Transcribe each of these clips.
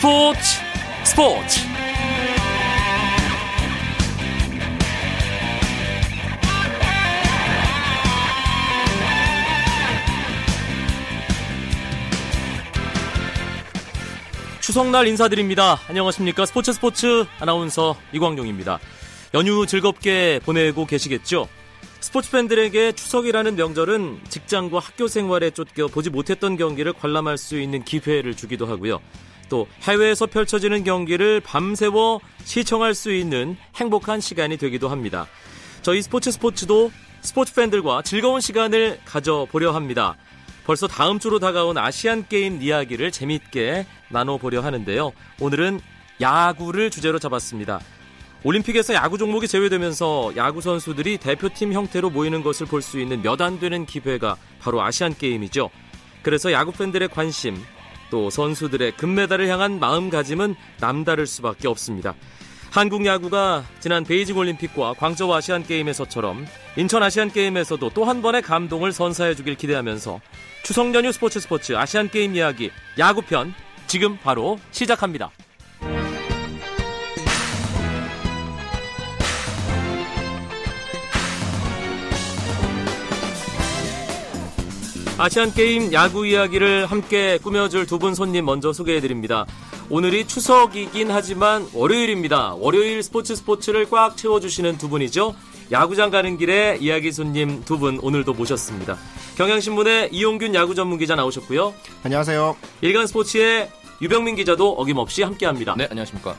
스포츠 스포츠 추석날 인사드립니다. 안녕하십니까. 스포츠 스포츠 아나운서 이광용입니다. 연휴 즐겁게 보내고 계시겠죠? 스포츠 팬들에게 추석이라는 명절은 직장과 학교 생활에 쫓겨 보지 못했던 경기를 관람할 수 있는 기회를 주기도 하고요. 또 해외에서 펼쳐지는 경기를 밤새워 시청할 수 있는 행복한 시간이 되기도 합니다. 저희 스포츠 스포츠도 스포츠 팬들과 즐거운 시간을 가져보려 합니다. 벌써 다음 주로 다가온 아시안 게임 이야기를 재밌게 나눠보려 하는데요. 오늘은 야구를 주제로 잡았습니다. 올림픽에서 야구 종목이 제외되면서 야구 선수들이 대표팀 형태로 모이는 것을 볼 수 있는 몇 안 되는 기회가 바로 아시안 게임이죠. 그래서 야구 팬들의 관심, 또 선수들의 금메달을 향한 마음가짐은 남다를 수밖에 없습니다. 한국 야구가 지난 베이징 올림픽과 광저우 아시안 게임에서처럼 인천 아시안 게임에서도 또 한 번의 감동을 선사해 주길 기대하면서 추석 연휴 스포츠 스포츠 아시안 게임 이야기 야구편 지금 바로 시작합니다. 아시안 게임 야구 이야기를 함께 꾸며줄 두 분 손님 먼저 소개해드립니다. 오늘이 추석이긴 하지만 월요일입니다. 월요일 스포츠 스포츠를 꽉 채워주시는 두 분이죠. 야구장 가는 길에 이야기 손님 두 분 오늘도 모셨습니다. 경향신문의 이용균 야구 전문 기자 나오셨고요. 안녕하세요. 일간 스포츠의 유병민 기자도 어김없이 함께합니다. 네, 안녕하십니까.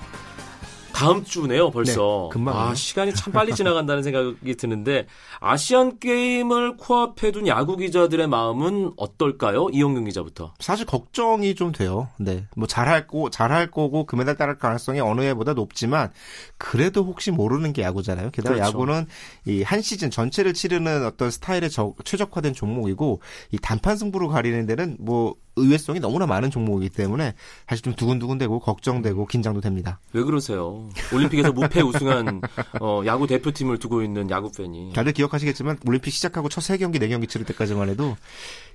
다음 주네요, 벌써. 네, 금방. 아, 시간이 참 빨리 지나간다는 생각이 드는데 아시안 게임을 코앞에 둔 야구 기자들의 마음은 어떨까요? 이용균 기자부터. 사실 걱정이 좀 돼요. 네. 뭐 잘할 거 잘할 거고 금메달 따를 가능성이 어느 해보다 높지만 그래도 혹시 모르는 게 야구잖아요. 게다가 그렇죠. 야구는 이 한 시즌 전체를 치르는 어떤 스타일에 저- 최적화된 종목이고 이 단판 승부로 가리는 데는 뭐 의외성이 너무나 많은 종목이기 때문에 사실 좀 두근두근되고 걱정되고 긴장도 됩니다. 왜 그러세요? 올림픽에서 무패 우승한 어, 야구 대표팀을 두고 있는 야구 팬이. 다들 기억하시겠지만 올림픽 시작하고 첫 세 경기 네 경기 치를 때까지만 해도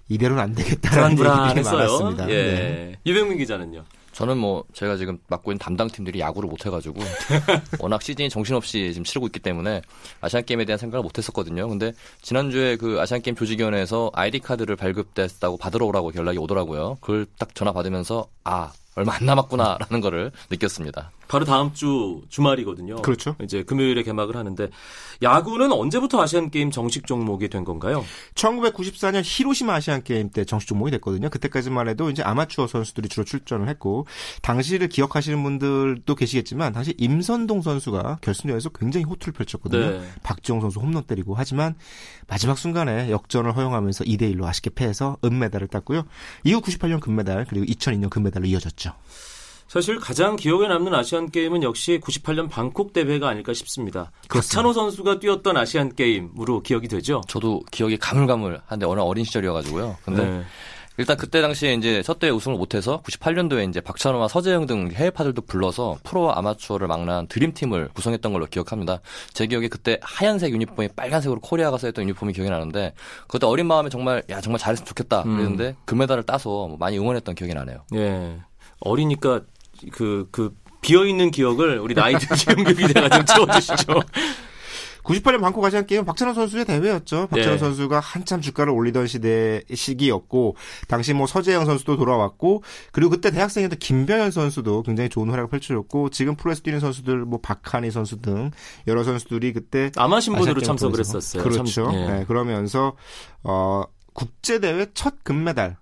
이대로는 안 되겠다는 얘기들이. 많았습니다. 예. 네. 유병민 기자는요? 저는 뭐 제가 지금 맡고 있는 담당 팀들이 야구를 못 해가지고 워낙 시즌이 정신없이 지금 치르고 있기 때문에 아시안 게임에 대한 생각을 못 했었거든요. 근데 지난주에 그 아시안 게임 조직위원회에서 아이디 카드를 발급됐다고 받으러 오라고 연락이 오더라고요. 그걸 딱 전화 받으면서 아 얼마 안 남았구나라는 거를 느꼈습니다. 바로 다음 주 주말이거든요. 그렇죠. 이제 금요일에 개막을 하는데 야구는 언제부터 아시안 게임 정식 종목이 된 건가요? 1994년 히로시마 아시안 게임 때 정식 종목이 됐거든요. 그때까지만 해도 이제 아마추어 선수들이 주로 출전을 했고 당시를 기억하시는 분들도 계시겠지만 당시 임선동 선수가 결승전에서 굉장히 호투를 펼쳤거든요. 네. 박지영 선수 홈런 때리고 하지만 마지막 순간에 역전을 허용하면서 2대 1로 아쉽게 패해서 은메달을 땄고요. 이후 98년 금메달 그리고 2002년 금메달로 이어졌죠. 사실 가장 기억에 남는 아시안 게임은 역시 98년 방콕 대회가 아닐까 싶습니다. 박찬호 선수가 뛰었던 아시안 게임으로 기억이 되죠. 저도 기억이 가물가물한데 워낙 어린 시절이어가지고요. 근데 네. 일단 그때 당시에 이제 첫 대회 우승을 못해서 98년도에 이제 박찬호와 서재영 등 해외파들도 불러서 프로와 아마추어를 망라한 드림팀을 구성했던 걸로 기억합니다. 제 기억에 그때 하얀색 유니폼에 빨간색으로 코리아가 써있던 유니폼이 기억이 나는데 그때 어린 마음에 정말 야 정말 잘했으면 좋겠다 음. 그랬는데 금메달을 따서 뭐 많이 응원했던 기억이 나네요. 예. 어리니까 그, 그, 비어있는 기억을 우리 나이 드신 김규 기자가 좀 채워주시죠. 98년 방콕 아시안 게임은 박찬호 선수의 대회였죠. 박찬호 네. 선수가 한참 주가를 올리던 시대 시기였고 당시 뭐 서재영 선수도 돌아왔고 그리고 그때 대학생이었던 김병현 선수도 굉장히 좋은 활약을 펼쳐줬고 지금 프로에서 뛰는 선수들 뭐 박한희 선수 등 여러 선수들이 그때 아마 신분으로 게임 참석을. 했었어요. 그렇죠. 참, 예. 네, 그러면서 어 국제 대회 첫 금메달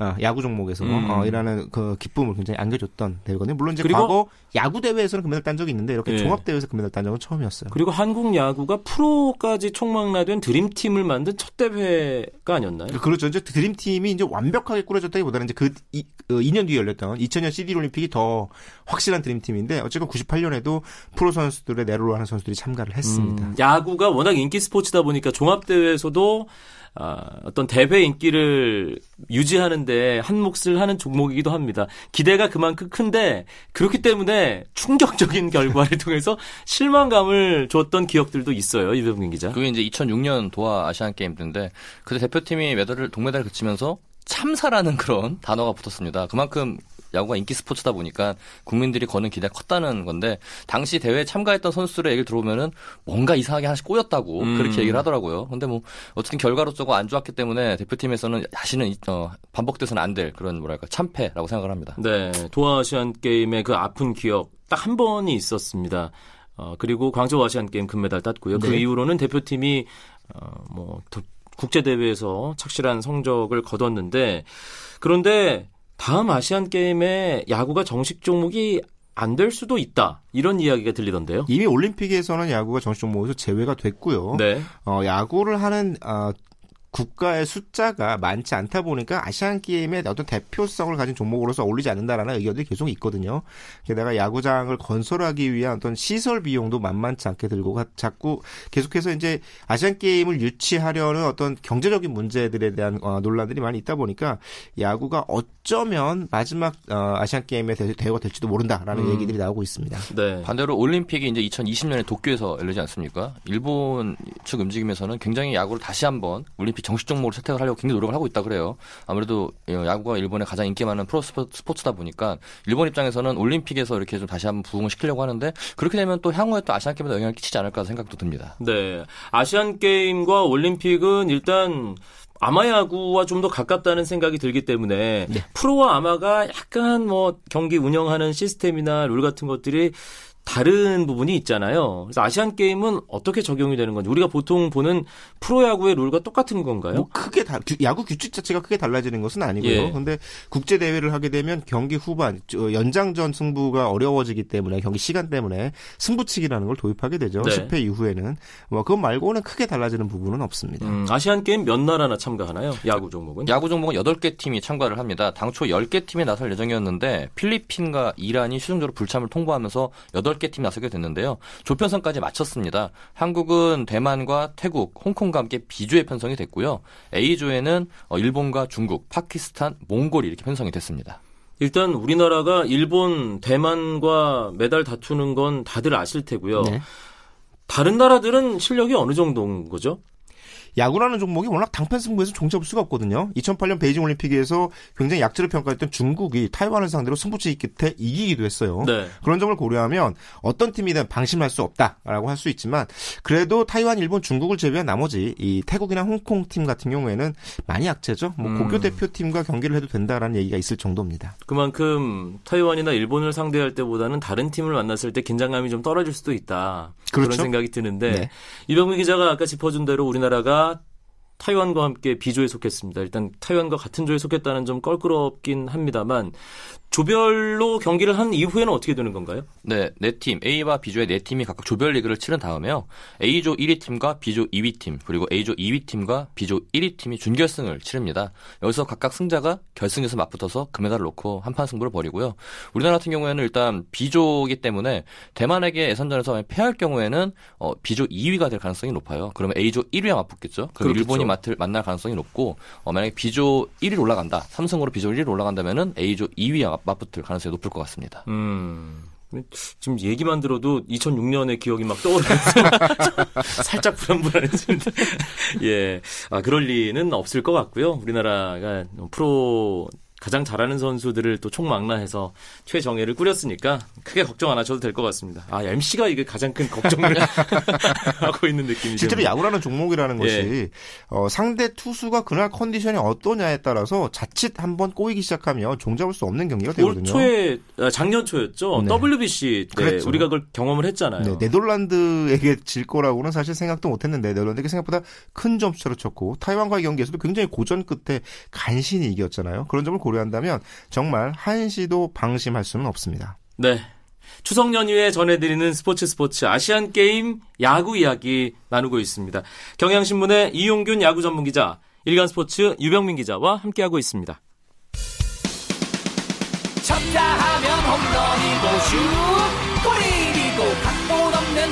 어, 야구 종목에서 음. 어, 이라는 그 기쁨을 굉장히 안겨줬던 대회거든요. 물론 이제 그리고- 과거 야구 대회에서는 금메달 딴 적이 있는데 이렇게 예. 종합 대회에서 금메달 딴 적은 처음이었어요. 그리고 한국 야구가 프로까지 총망라된 드림팀을 만든 첫 대회가 아니었나요? 그렇죠. 이제 드림팀이 이제 완벽하게 꾸려졌다기보다는 이제 그 이, 어, 2년 뒤에 열렸던 2000년 시드 올림픽이 더 확실한 드림팀인데 어쨌건 98년에도 프로 선수들의 내로를 하는 선수들이 참가를 했습니다. 음, 야구가 워낙 인기 스포츠다 보니까 종합 대회에서도 아, 어떤 대회 인기를 유지하는데 한 몫을 하는 종목이기도 합니다. 기대가 그만큼 큰데 그렇기 때문에 충격적인 결과를 통해서 실망감을 줬던 기억들도 있어요. 이병민 기자. 그게 이제 2006년 도하 아시안 게임 때인데 그때 대표팀이 메달을 동메달을 그치면서 참사라는 그런 단어가 붙었습니다. 그만큼 야구가 인기 스포츠다 보니까 국민들이 거는 기대가 컸다는 건데 당시 대회에 참가했던 선수들의 얘기를 들어보면은 뭔가 이상하게 하나씩 꼬였다고 음. 그렇게 얘기를 하더라고요. 근데 뭐 어쨌든 결과로서가 안 좋았기 때문에 대표팀에서는 다시는 어, 반복돼서는 안 될 그런 뭐랄까 참패라고 생각을 합니다. 네, 도아시안 게임의 그 아픈 기억 딱 한 번이 있었습니다. 어, 그리고 광저우 아시안 게임 금메달 땄고요. 그 네. 이후로는 대표팀이 어, 뭐 더- 국제 대회에서 착실한 성적을 거뒀는데 그런데 다음 아시안 게임에 야구가 정식 종목이 안 될 수도 있다. 이런 이야기가 들리던데요. 이미 올림픽에서는 야구가 정식 종목에서 제외가 됐고요. 네. 어, 야구를 하는 어, 국가의 숫자가 많지 않다 보니까 아시안 게임에 어떤 대표성을 가진 종목으로서 어울리지 않는다라는 의견들이 계속 있거든요. 게다가 야구장을 건설하기 위한 어떤 시설 비용도 만만치 않게 들고 가- 자꾸 계속해서 이제 아시안 게임을 유치하려는 어떤 경제적인 문제들에 대한 어, 논란들이 많이 있다 보니까 야구가 어쩌면 마지막 어, 아시안 게임의 대- 대회가 될지도 모른다라는 음. 얘기들이 나오고 있습니다. 네. 반대로 올림픽이 이제 2020년에 도쿄에서 열리지 않습니까? 일본 측 움직임에서는 굉장히 야구를 다시 한번 올림픽 정식 종목으로 채택을 하려고 굉장히 노력을 하고 있다 그래요. 아무래도 어, 야구가 일본의 가장 인기 많은 프로 스포- 스포츠다 보니까 일본 입장에서는 올림픽에서 이렇게 좀 다시 한번 부흥을 시키려고 하는데 그렇게 되면 또 향후에 또 아시안 게임에도 영향을 끼치지 않을까 생각도 듭니다. 네. 아시안 게임과 올림픽은 일단 아마야구와 좀 더 가깝다는 생각이 들기 때문에 네. 프로와 아마가 약간 뭐 경기 운영하는 시스템이나 룰 같은 것들이 다른 부분이 있잖아요. 그래서 아시안 게임은 어떻게 적용이 되는 건지 우리가 보통 보는 프로야구의 룰과 똑같은 건가요? 뭐 크게 다, 규- 야구 규칙 자체가 크게 달라지는 것은 아니고요. 예. 근데 국제 대회를 하게 되면 경기 후반 저, 연장전 승부가 어려워지기 때문에 경기 시간 때문에 승부치기라는 걸 도입하게 되죠. 네. 10회 이후에는 뭐 그것 말고는 크게 달라지는 부분은 없습니다. 음, 아시안 게임 몇 나라나 참가하나요? 야구 종목은? 야구 종목은 8개 팀이 참가를 합니다. 당초 10개 팀이 나설 예정이었는데 필리핀과 이란이 최종적으로 불참을 통보하면서 8개 팀이 나서게 됐는데요. 조편성까지 마쳤습니다. 한국은 대만과 태국, 홍콩과 함께 B조에 편성이 됐고요. A조에는 어, 일본과 중국, 파키스탄, 몽골이 이렇게 편성이 됐습니다. 일단 우리나라가 일본, 대만과 메달 다투는 건 다들 아실 테고요. 네. 다른 나라들은 실력이 어느 정도인 거죠? 야구라는 종목이 워낙 당판 승부에서 종잡을 수가 없거든요. 2008년 베이징 올림픽에서 굉장히 약체를 평가했던 중국이 타이완을 상대로 승부치기 끝에 이기기도 했어요. 네. 그런 점을 고려하면 어떤 팀이든 방심할 수 없다라고 할 수 있지만 그래도 타이완, 일본, 중국을 제외한 나머지 이 태국이나 홍콩 팀 같은 경우에는 많이 약체죠. 뭐 음. 고교 대표팀과 경기를 해도 된다라는 얘기가 있을 정도입니다. 그만큼 타이완이나 일본을 상대할 때보다는 다른 팀을 만났을 때 긴장감이 좀 떨어질 수도 있다. 그런 그렇죠. 생각이 드는데 네. 이병민 기자가 아까 짚어준 대로 우리나라가 타이완과 함께 B조에 속했습니다. 일단 타이완과 같은 조에 속했다는 점 껄끄럽긴 합니다만 조별로 경기를 한 이후에는 어떻게 되는 건가요? 네, 네 팀, A와 B조의 네 팀이 각각 조별 리그를 치른 다음에요. A조 1위 팀과 B조 2위 팀, 그리고 A조 2위 팀과 B조 1위 팀이 준결승을 치릅니다. 여기서 각각 승자가 결승에서 맞붙어서 금메달을 놓고 한판 승부를 벌이고요. 우리나라 같은 경우에는 일단 B조이기 때문에 대만에게 예선전에서 패할 경우에는 어, B조 2위가 될 가능성이 높아요. 그러면 A조 1위와 맞붙겠죠. 그럼 그렇겠죠. 일본이 맡을, 만날 가능성이 높고 어, 만약에 B조 1위로 올라간다. 삼승으로 B조 1위로 올라간다면은 A조 2위와 맞붙을 가능성이 높을 것 같습니다. 음. 지금 얘기만 들어도 2006년의 기억이 막 떠오르면서 살짝 불안불안해지는데 예, 아 그럴 리는 없을 것 같고요. 우리나라가 프로 가장 잘하는 선수들을 또 총망라해서 최정예를 꾸렸으니까 크게 걱정 안 하셔도 될 것 같습니다. 아 MC가 이게 가장 큰 걱정을 하고 있는 느낌이죠. 실제로 야구라는 종목이라는 예. 것이 어, 상대 투수가 그날 컨디션이 어떠냐에 따라서 자칫 한번 꼬이기 시작하면 종잡을 수 없는 경기가 올 되거든요. 초에 아, 작년 초였죠. 네. WBC 때 그랬죠. 우리가 그걸 경험을 했잖아요. 네, 네덜란드에게 질 거라고는 사실 생각도 못했는데 네덜란드가 생각보다 큰 점수차로 쳤고 타이완과의 경기에서도 굉장히 고전 끝에 간신히 이겼잖아요. 그런 점을 고 려한다면 정말 한시도 방심할 수는 없습니다. 네. 추석 연휴에 전해드리는 스포츠 스포츠 아시안 게임 야구 이야기 나누고 있습니다. 경향신문의 이용균 야구 전문 기자, 일간 스포츠 유병민 기자와 함께하고 있습니다. 쳤다 하면 홈런이고 슛 골이고 없는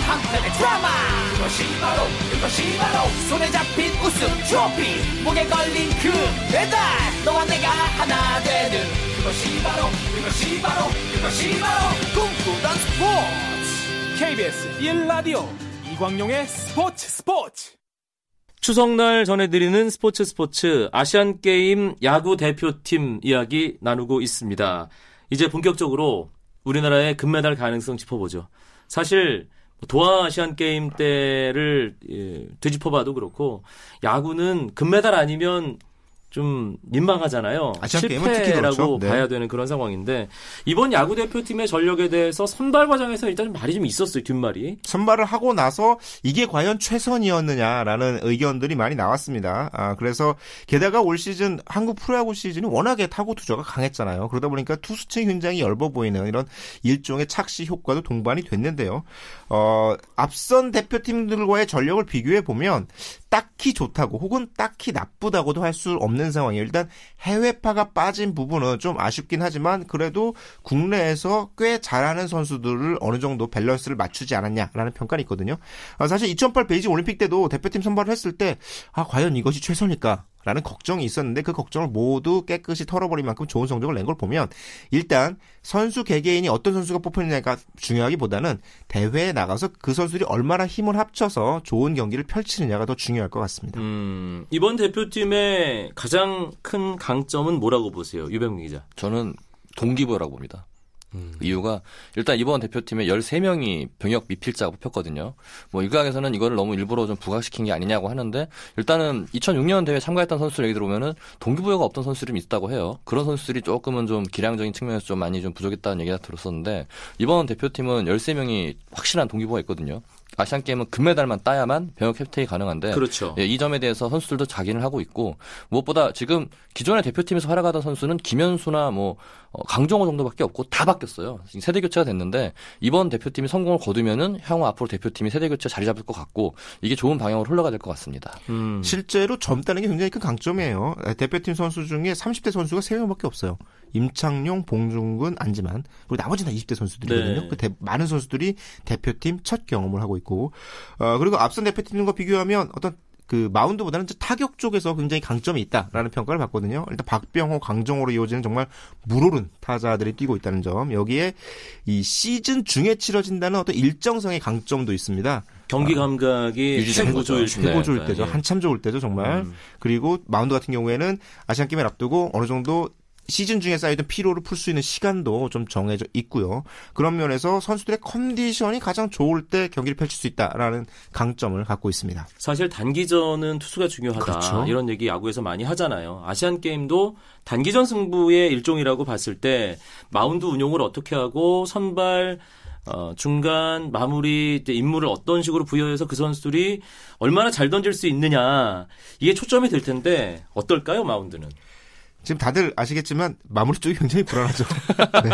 한편의 드라마. 그것이 바로 그것이 바로 손에 잡힌 우승 트로피. 목에 걸린 그 배달 너와 내가 하나 되는 그것이 바로 그것이 바로 그것이 바로 꿈꾸던 스포츠. KBS 1라디오 이광용의 스포츠 스포츠. 추석날 전해드리는 스포츠 스포츠. 아시안 게임 야구 대표팀 이야기 나누고 있습니다. 이제 본격적으로 우리나라의 금메달 가능성 짚어보죠. 사실 도하 아시안 게임 때를 예, 되짚어봐도 그렇고 야구는 금메달 아니면 좀 민망하잖아요. 특히 실패라고 그렇죠. 네. 봐야 되는 그런 상황인데 이번 야구 대표팀의 전력에 대해서 선발 과정에서 일단 말이 좀 있었어요 뒷말이. 선발을 하고 나서 이게 과연 최선이었느냐라는 의견들이 많이 나왔습니다. 아, 그래서 게다가 올 시즌 한국 프로야구 시즌이 워낙에 타고 투저가 강했잖아요. 그러다 보니까 투수층이 굉장히 엷어 보이는 이런 일종의 착시 효과도 동반이 됐는데요. 어, 앞선 대표팀들과의 전력을 비교해 보면 딱히 좋다고 혹은 딱히 나쁘다고도 할 수 없는 상황이에요. 일단 해외파가 빠진 부분은 좀 아쉽긴 하지만 그래도 국내에서 꽤 잘하는 선수들을 어느 정도 밸런스를 맞추지 않았냐라는 평가는 있거든요. 아, 사실 2008 베이징 올림픽 때도 대표팀 선발을 했을 때 아, 과연 이것이 최선일까? 라는 걱정이 있었는데 그 걱정을 모두 깨끗이 털어버린 만큼 좋은 성적을 낸 걸 보면 일단 선수 개개인이 어떤 선수가 뽑히느냐가 중요하기보다는 대회에 나가서 그 선수들이 얼마나 힘을 합쳐서 좋은 경기를 펼치느냐가 더 중요할 것 같습니다. 음, 이번 대표팀의 가장 큰 강점은 뭐라고 보세요, 유병민 기자? 저는 동기부여라고 봅니다. 이유가 일단 이번 대표팀에 13명이 병역 미필자가 뽑혔거든요. 뭐 일각에서는 이거를 너무 일부러 좀 부각시킨 게 아니냐고 하는데 일단은 2006년 대회 참가했던 선수들 얘기 들어보면은 동기부여가 없던 선수들이 있다고 해요. 그런 선수들이 조금은 좀 기량적인 측면에서 좀 많이 좀 부족했다는 얘기가 들었었는데 이번 대표팀은 13명이 확실한 동기부여가 있거든요. 아시안 게임은 금메달만 따야만 병역 혜택이 가능한데 그렇죠. 예, 이 점에 대해서 선수들도 자기는 하고 있고 무엇보다 지금 기존의 대표팀에서 활약하던 선수는 김현수나 뭐 어, 강정호 정도밖에 없고 다 바뀌었어요. 지금 세대 교체가 됐는데 이번 대표팀이 성공을 거두면은 향후 앞으로 대표팀이 세대 교체 자리 잡을 것 같고 이게 좋은 방향으로 흘러가 될 것 같습니다. 음. 실제로 젊다는 게 굉장히 큰 강점이에요. 대표팀 선수 중에 30대 선수가 3명밖에 없어요. 임창용, 봉중근, 안지만 그리고 나머지는 다 20대 선수들이거든요. 네. 그 대- 많은 선수들이 대표팀 첫 경험을 하고 있고 어, 그리고 앞선 대표팀과 비교하면 어떤 그 마운드보다는 타격 쪽에서 굉장히 강점이 있다라는 평가를 받거든요. 일단 박병호, 강정호로 이어지는 정말 물오른 타자들이 뛰고 있다는 점 여기에 이 시즌 중에 치러진다는 어떤 일정성의 강점도 있습니다. 경기 감각이 유지되는 거죠. 최고조일 네. 최고 좋을 때죠. 예. 한참 좋을 때죠, 정말. 음. 그리고 마운드 같은 경우에는 아시안 게임을 앞두고 어느 정도 시즌 중에 쌓이던 피로를 풀 수 있는 시간도 좀 정해져 있고요. 그런 면에서 선수들의 컨디션이 가장 좋을 때 경기를 펼칠 수 있다라는 강점을 갖고 있습니다. 사실 단기전은 투수가 중요하다. 그렇죠. 이런 얘기 야구에서 많이 하잖아요. 아시안 게임도 단기전 승부의 일종이라고 봤을 때 마운드 운용을 어떻게 하고 선발 어, 중간 마무리 임무를 어떤 식으로 부여해서 그 선수들이 얼마나 잘 던질 수 있느냐 이게 초점이 될 텐데 어떨까요 마운드는? 지금 다들 아시겠지만 마무리 쪽이 굉장히 불안하죠. 네.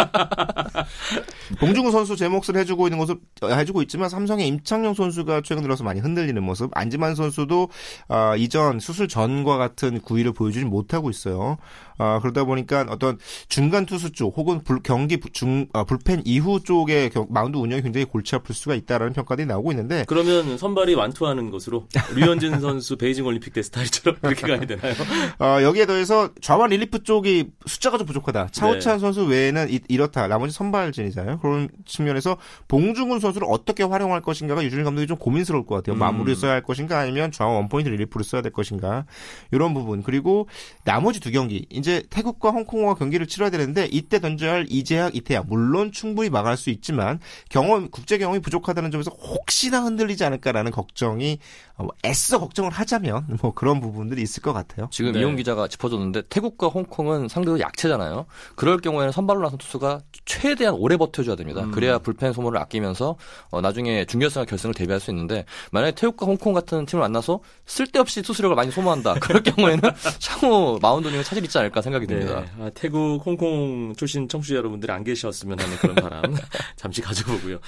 봉중근 선수 제 몫을 해주고 있는 모습 어, 해주고 있지만 삼성의 임창용 선수가 최근 들어서 많이 흔들리는 모습. 안지만 선수도 아, 이전 수술 전과 같은 구위를 보여주지 못하고 있어요. 아, 그러다 보니까 어떤 중간 투수 쪽 혹은 불- 경기 부- 중 아, 불펜 이후 쪽의 경- 마운드 운영이 굉장히 골치 아플 수가 있다라는 평가들이 나오고 있는데 그러면 선발이 완투하는 것으로 류현진 선수 베이징 올림픽 때 스타일처럼 그렇게 가야 되나요? 어, 여기에 더해서 좌완 릴리프 쪽이 숫자가 좀 부족하다. 차우찬 네. 선수 외에는 이, 이렇다. 나머지 선발진이잖아요. 그런 측면에서 봉중근 선수를 어떻게 활용할 것인가가 유준일 감독이 좀 고민스러울 것 같아요. 음. 마무리를 써야 할 것인가 아니면 좌완 원포인트 릴리프를 써야 될 것인가. 이런 부분. 그리고 나머지 두 경기. 이제 태국과 홍콩과 경기를 치러야 되는데 이때 던져야 할 이재학, 이태양. 물론 충분히 막을 수 있지만 경험, 국제 경험이 부족하다는 점에서 혹시나 흔들리지 않을까라는 걱정이 어, 애써 걱정을 하자면 뭐 그런 부분들이 있을 것 같아요. 지금 네. 이용 기자가 짚어줬는데 태국과 홍콩은 상대로 약체잖아요. 그럴 경우에는 선발로 나선 투수가 최대한 오래 버텨줘야 됩니다. 음. 그래야 불펜 소모를 아끼면서 어, 나중에 중결승과 결승을 대비할 수 있는데 만약에 태국과 홍콩 같은 팀을 만나서 쓸데없이 투수력을 많이 소모한다. 그럴 경우에는 향후 마운드 운영에 차질 있지 않을까 생각이 듭니다. 네. 아, 태국, 홍콩 출신 청취자 여러분들이 안 계셨으면 하는 그런 바람 잠시 가져보고요.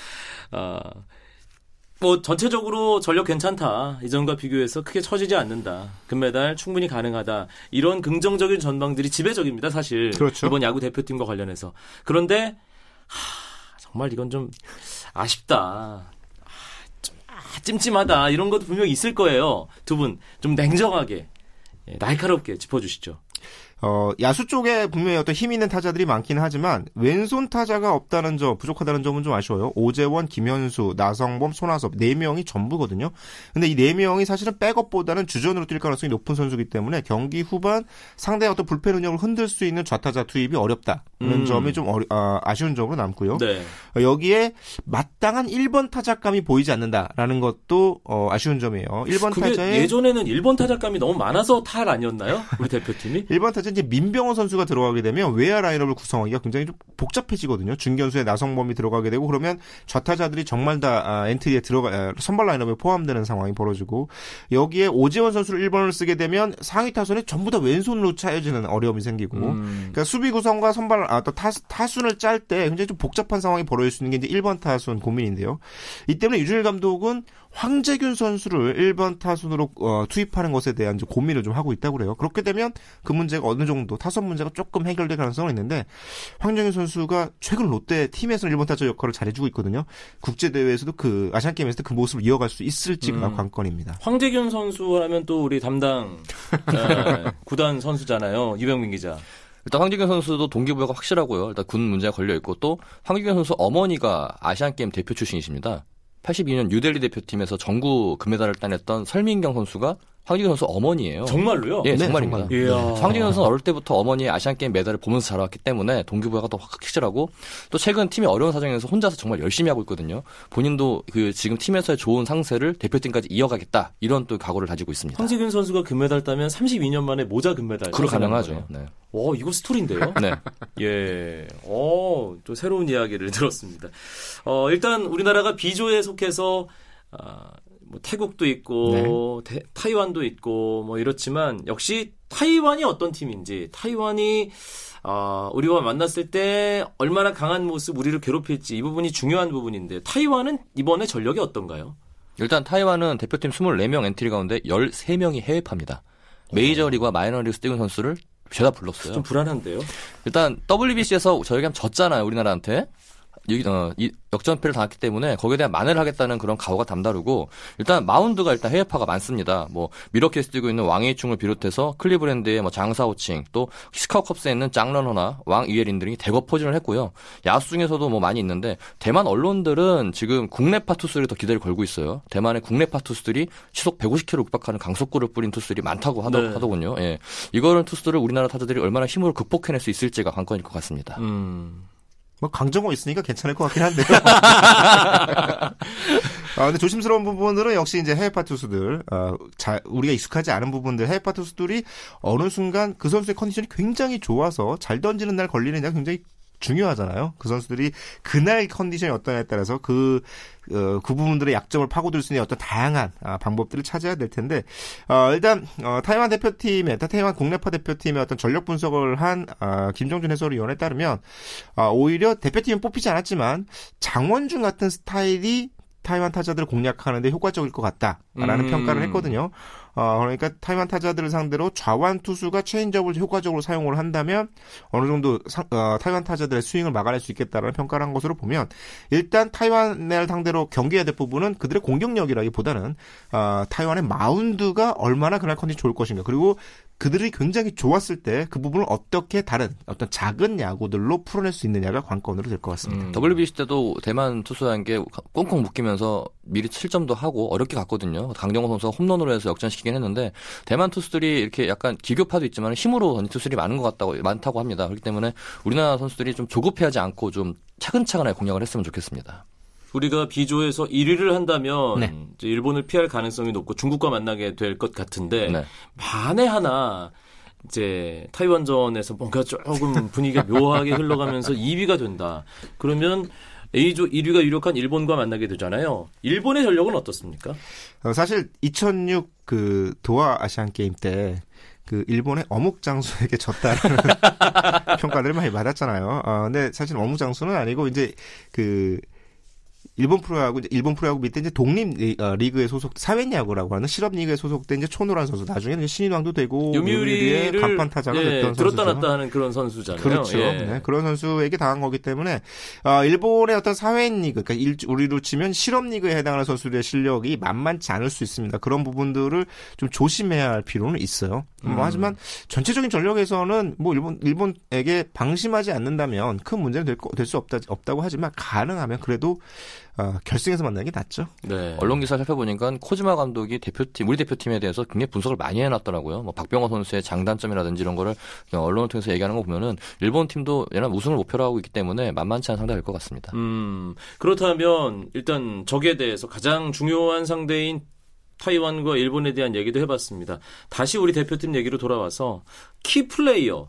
아, 뭐 전체적으로 전력 괜찮다. 이전과 비교해서 크게 처지지 않는다. 금메달 충분히 가능하다. 이런 긍정적인 전망들이 지배적입니다. 사실 그렇죠. 이번 야구 대표팀과 관련해서. 그런데 하, 정말 이건 좀 아쉽다. 아, 좀, 아, 찜찜하다. 이런 것도 분명히 있을 거예요. 두 분 좀 냉정하게 예, 날카롭게 짚어 주시죠. 어, 야수 쪽에 분명히 어떤 힘 있는 타자들이 많긴 하지만 왼손 타자가 없다는 점, 부족하다는 점은 좀 아쉬워요. 오재원, 김현수, 나성범, 손아섭 네 명이 전부거든요. 근데 이 네 명이 사실은 백업보다는 주전으로 뛸 가능성이 높은 선수기 때문에 경기 후반 상대의 어떤 불펜 운영을 흔들 수 있는 좌타자 투입이 어렵다. 음. 점이 좀 어리, 아, 아쉬운 점으로 남고요. 네. 어, 여기에 마땅한 1번 타작감이 보이지 않는다라는 것도 어, 아쉬운 점이에요. 1번 그게 타자에 예전에는 1번 타작감이 너무 많아서 탈 아니었나요? 우리 대표팀이? 1번 타자 이제 민병헌 선수가 들어가게 되면 외야 라인업을 구성하기가 굉장히 좀 복잡해지거든요. 중견수에 나성범이 들어가게 되고 그러면 좌타자들이 정말 다 아, 엔트리에 들어가 아, 선발 라인업에 포함되는 상황이 벌어지고 여기에 오재원 선수를 1번을 쓰게 되면 상위 타선에 전부 다 왼손으로 차여지는 어려움이 생기고 음. 그러니까 수비 구성과 선발 아, 또 타, 타순을 짤 때 굉장히 좀 복잡한 상황이 벌어질 수 있는 게 이제 1번 타순 고민인데요. 이 때문에 유준일 감독은 황재균 선수를 1번 타순으로 어, 투입하는 것에 대한 고민을 좀 하고 있다고 그래요. 그렇게 되면 그 문제가 어느 정도 타선 문제가 조금 해결될 가능성은 있는데 황재균 선수가 최근 롯데 팀에서는 1번 타자 역할을 잘해주고 있거든요. 국제 대회에서도 그 아시안 게임에서 그 모습을 이어갈 수 있을지가 음. 관건입니다. 황재균 선수라면 또 우리 담당 에, 구단 선수잖아요. 유병민 기자. 일단 황재균 선수도 동기부여가 확실하고요. 일단 군 문제가 걸려 있고 또 황재균 선수 어머니가 아시안 게임 대표 출신이십니다. 82년 뉴델리 대표팀에서 정구 금메달을 따냈던 설민경 선수가 황재균 선수 어머니예요. 정말로요? 예, 네, 정말입니다. 정말. 이야. 황재균 선수는 어릴 때부터 어머니의 아시안 게임 메달을 보면서 자라왔기 때문에 동기부여가 더 확실하고 또 최근 팀이 어려운 사정에서 혼자서 정말 열심히 하고 있거든요. 본인도 그 지금 팀에서의 좋은 상세를 대표팀까지 이어가겠다 이런 또 각오를 가지고 있습니다. 황재균 선수가 금메달 따면 32년 만에 모자 금메달. 그로 가능하죠. 거네 요. 네. 와, 이거 스토리인데요? 네. 예. 어, 또 새로운 이야기를 들었습니다. 어, 일단 우리나라가 B조에 속해서 아, 뭐 태국도 있고 대- 타이완도 있고 뭐 이렇지만 역시 타이완이 어떤 팀인지 타이완이 아, 우리와 만났을 때 얼마나 강한 모습 우리를 괴롭힐지 이 부분이 중요한 부분인데 타이완은 이번에 전력이 어떤가요? 일단 타이완은 대표팀 24명 엔트리 가운데 13명이 해외파입니다. 메이저리그와 마이너리그 뛰는 선수를 죄다 불렀어요. 좀 불안한데요. 일단 WBC에서 저희가 졌잖아요, 우리나라한테. 이, 어, 이 역전패를 당했기 때문에 거기에 대한 만회를 하겠다는 그런 각오가 남다르고 일단 마운드가 일단 해외파가 많습니다. 뭐 밀워키에서 뛰고 있는 왕이충을 비롯해서 클리브랜드의 뭐 장사오칭 또 시카고 컵스에 있는 짱런허나 왕이에린 등이 대거 포진을 했고요. 야수 중에서도 뭐 많이 있는데 대만 언론들은 지금 국내파 투수들이 더 기대를 걸고 있어요. 대만의 국내파 투수들이 시속 150km 육박하는 강속구를 뿌린 투수들이 많다고 하더, 네. 하더군요. 예. 이거는 투수들을 우리나라 타자들이 얼마나 힘으로 극복해낼 수 있을지가 관건일 것 같습니다. 음. 뭐 강정호 있으니까 괜찮을 것 같긴 한데요. 아, 근데 조심스러운 부분들은 역시 이제 해외파 투수들, 어, 자, 우리가 익숙하지 않은 부분들, 해외파 투수들이 어느 순간 그 선수의 컨디션이 굉장히 좋아서 잘 던지는 날 걸리느냐 굉장히 중요하잖아요. 그 선수들이 그날 컨디션이 어떠냐에 따라서 그, 어, 그 부분들의 약점을 파고들 수 있는 어떤 다양한 아, 방법들을 찾아야 될 텐데, 어, 일단, 어, 타이완 대표팀의, 타이완 국내파 대표팀의 어떤 전력 분석을 한, 아, 김정준 해설위원에 따르면, 아, 오히려 대표팀은 뽑히지 않았지만, 장원준 같은 스타일이 타이완 타자들을 공략하는데 효과적일 것 같다라는 음. 평가를 했거든요. 어, 그러니까 타이완 타자들을 상대로 좌완 투수가 체인지업을 효과적으로 사용을 한다면 어느 정도 상- 어, 타이완 타자들의 스윙을 막아낼 수 있겠다라는 평가를 한 것으로 보면 일단 타이완을 상대로 경기해야 될 부분은 그들의 공격력이라기보다는 어, 타이완의 마운드가 얼마나 그날 컨디션 좋을 것인가 그리고 그들이 굉장히 좋았을 때 그 부분을 어떻게 다른 어떤 작은 야구들로 풀어낼 수 있느냐가 관건으로 될 것 같습니다. 음. WBC 때도 대만 투수한 게 꽁꽁 묶이면서 미리 7점도 하고 어렵게 갔거든요. 강정호 선수가 홈런으로 해서 역전시키긴 했는데 대만 투수들이 이렇게 약간 기교파도 있지만 힘으로 던진 투수들이 많은 것 같다고 많다고 합니다. 그렇기 때문에 우리나라 선수들이 좀 조급해하지 않고 좀 차근차근하게 공략을 했으면 좋겠습니다. 우리가 B조에서 1위를 한다면 네. 이제 일본을 피할 가능성이 높고 중국과 만나게 될 것 같은데 네. 만에 하나 이제 타이완전에서 뭔가 조금 분위기가 묘하게 흘러가면서 2위가 된다. 그러면 A조 1위가 유력한 일본과 만나게 되잖아요. 일본의 전력은 어떻습니까? 어, 사실 2006 그 도하 아시안 게임 때 그 일본의 어묵 장수에게 졌다라는 평가들을 많이 받았잖아요. 어, 근데 사실 어묵 장수는 아니고 이제 그 일본 프로야구 이제 일본 프로야구 밑에 이제 독립 리, 어, 리그에 소속 사회야구라고 하는 실업 리그에 소속된 이제 초노라는 선수 나중에는 신인왕도 되고 요미우리의 간판 타자가 예, 됐던 들었다 선수죠. 놨다 하는 그런 선수잖아요. 그렇죠. 예. 네, 그런 선수에게 당한 거기 때문에 어, 일본의 어떤 사회인 리그, 그러니까 일, 우리로 치면 실업 리그에 해당하는 선수들의 실력이 만만치 않을 수 있습니다. 그런 부분들을 좀 조심해야 할 필요는 있어요. 뭐 하지만 전체적인 전력에서는 뭐 일본 일본에게 방심하지 않는다면 큰 문제는 될수 없다 없다고 하지만 가능하면 그래도 어, 결승에서 만나는 게 낫죠. 네. 언론 기사 살펴보니까 코지마 감독이 대표팀 우리 대표팀에 대해서 굉장히 분석을 많이 해놨더라고요. 뭐 박병호 선수의 장단점이라든지 이런 거를 언론을 통해서 얘기하는 거 보면은 일본 팀도 얘는 우승을 목표로 하고 있기 때문에 만만치 않은 상대가 될것 같습니다. 음 그렇다면 일단 적에 대해서 가장 중요한 상대인 타이완과 일본에 대한 얘기도 해봤습니다. 다시 우리 대표팀 얘기로 돌아와서 키 플레이어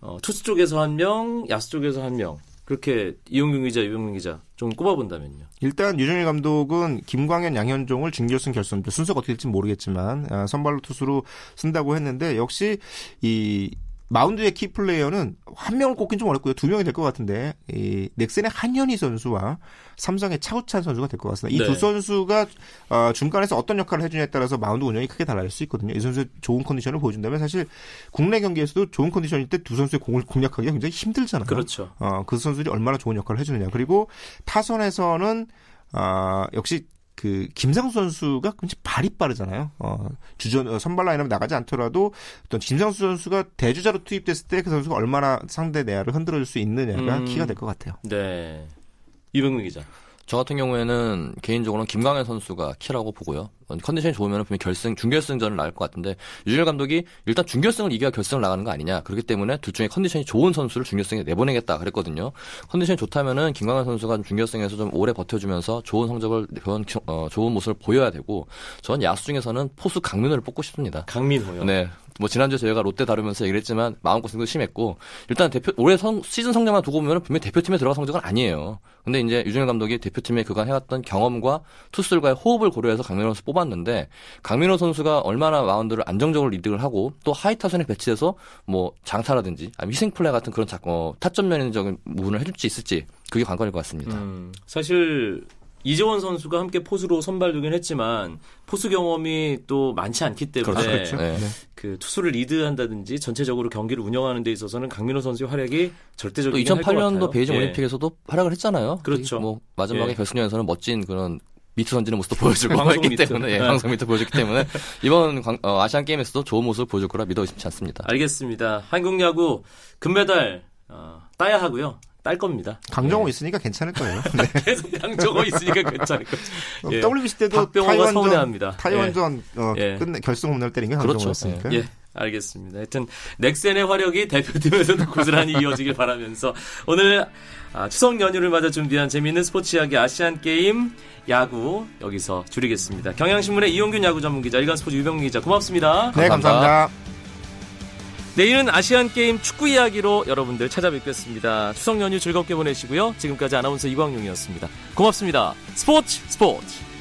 어, 투수 쪽에서 한 명, 야수 쪽에서 한 명. 그렇게 이용균 기자, 유병민 기자 좀 꼽아본다면요. 일단 류중일 감독은 김광현, 양현종을 준결승 결승 순서가 어떻게 될지 모르겠지만 아, 선발로 투수로 쓴다고 했는데 역시 이 마운드의 키 플레이어는 한 명을 꼽긴 좀 어렵고요. 두 명이 될 것 같은데 이 넥센의 한현희 선수와 삼성의 차우찬 선수가 될 것 같습니다. 이 두 네. 선수가 어, 중간에서 어떤 역할을 해주냐에 따라서 마운드 운영이 크게 달라질 수 있거든요. 이 선수의 좋은 컨디션을 보여준다면 사실 국내 경기에서도 좋은 컨디션일 때 두 선수의 공을 공략하기가 굉장히 힘들잖아요. 그렇죠. 어, 그 선수들이 얼마나 좋은 역할을 해주느냐. 그리고 타선에서는 어, 역시 그 김상수 선수가 굉장히 발이 빠르잖아요. 어, 주전 어, 선발 라인업 나가지 않더라도 어떤 김상수 선수가 대주자로 투입됐을 때 그 선수가 얼마나 상대 내야를 흔들어줄 수 있느냐가 음. 키가 될 것 같아요. 네. 이병민 기자. 저 같은 경우에는 개인적으로는 김광현 선수가 키라고 보고요. 컨디션이 좋으면 분명 결승, 준결승전을 나갈 것 같은데 유준열 감독이 일단 준결승을 이겨야 결승을 나가는 거 아니냐. 그렇기 때문에 둘 중에 컨디션이 좋은 선수를 준결승에 내보내겠다 그랬거든요. 컨디션이 좋다면은 김광현 선수가 준결승에서 좀 오래 버텨주면서 좋은 성적을 어, 좋은 모습을 보여야 되고 전 야수 중에서는 포수 강민호를 뽑고 싶습니다. 강민호요? 네. 뭐 지난주에 저희가 롯데 다루면서 얘기를 했지만 마음고생도 심했고 일단 대표 올해 성, 시즌 성적만 두고 보면 분명히 대표팀에 들어갈 성적은 아니에요. 근데 이제 류중일 감독이 대표팀에 그간 해왔던 경험과 투수들과의 호흡을 고려해서 강민호 선수 뽑았는데 강민호 선수가 얼마나 마운드를 안정적으로 리딩을 하고 또 하위 타선에 배치해서 뭐 장타라든지 희생 플레이 같은 그런 자, 어, 타점 면적인 부분을 해줄 수 있을지 그게 관건일 것 같습니다. 음, 사실 이재원 선수가 함께 포수로 선발되긴 했지만 포수 경험이 또 많지 않기 때문에 그렇죠. 네. 그 투수를 리드한다든지 전체적으로 경기를 운영하는 데 있어서는 강민호 선수의 활약이 절대적인 또 2008년도 베이징 예. 올림픽에서도 활약을 했잖아요. 그렇죠. 뭐 마지막에 예. 결승전에서는 멋진 그런 미트 던지는 모습도 보여주고 했기 때문에 예, 네. 방송 미트 보여줬기 때문에 이번 광, 어, 아시안 게임에서도 좋은 모습을 보여줄 거라 믿어 의심치 않습니다. 알겠습니다. 한국 야구 금메달 어, 따야 하고요. 딸 겁니다. 강정호 예. 있으니까 괜찮을 거예요. 네. 계속 강정호 있으니까 괜찮을 거죠. 예. WBC 때도 타이완전, 타이완전 예. 어, 예. 끝내 결승 홈런 때린 게 강정호였으니까. 그렇죠. 예. 알겠습니다. 하여튼 넥센의 화력이 대표팀에서도 고스란히 이어지길 바라면서 오늘 아, 추석 연휴를 맞아 준비한 재미있는 스포츠 이야기 아시안 게임 야구 여기서 줄이겠습니다. 경향신문의 이용균 야구 전문 기자, 일간 스포츠 유병민 기자 고맙습니다. 네, 감사합니다. 감사합니다. 내일은 아시안 게임 축구 이야기로 여러분들 찾아뵙겠습니다. 추석 연휴 즐겁게 보내시고요. 지금까지 아나운서 이광용이었습니다. 고맙습니다. 스포츠 스포츠.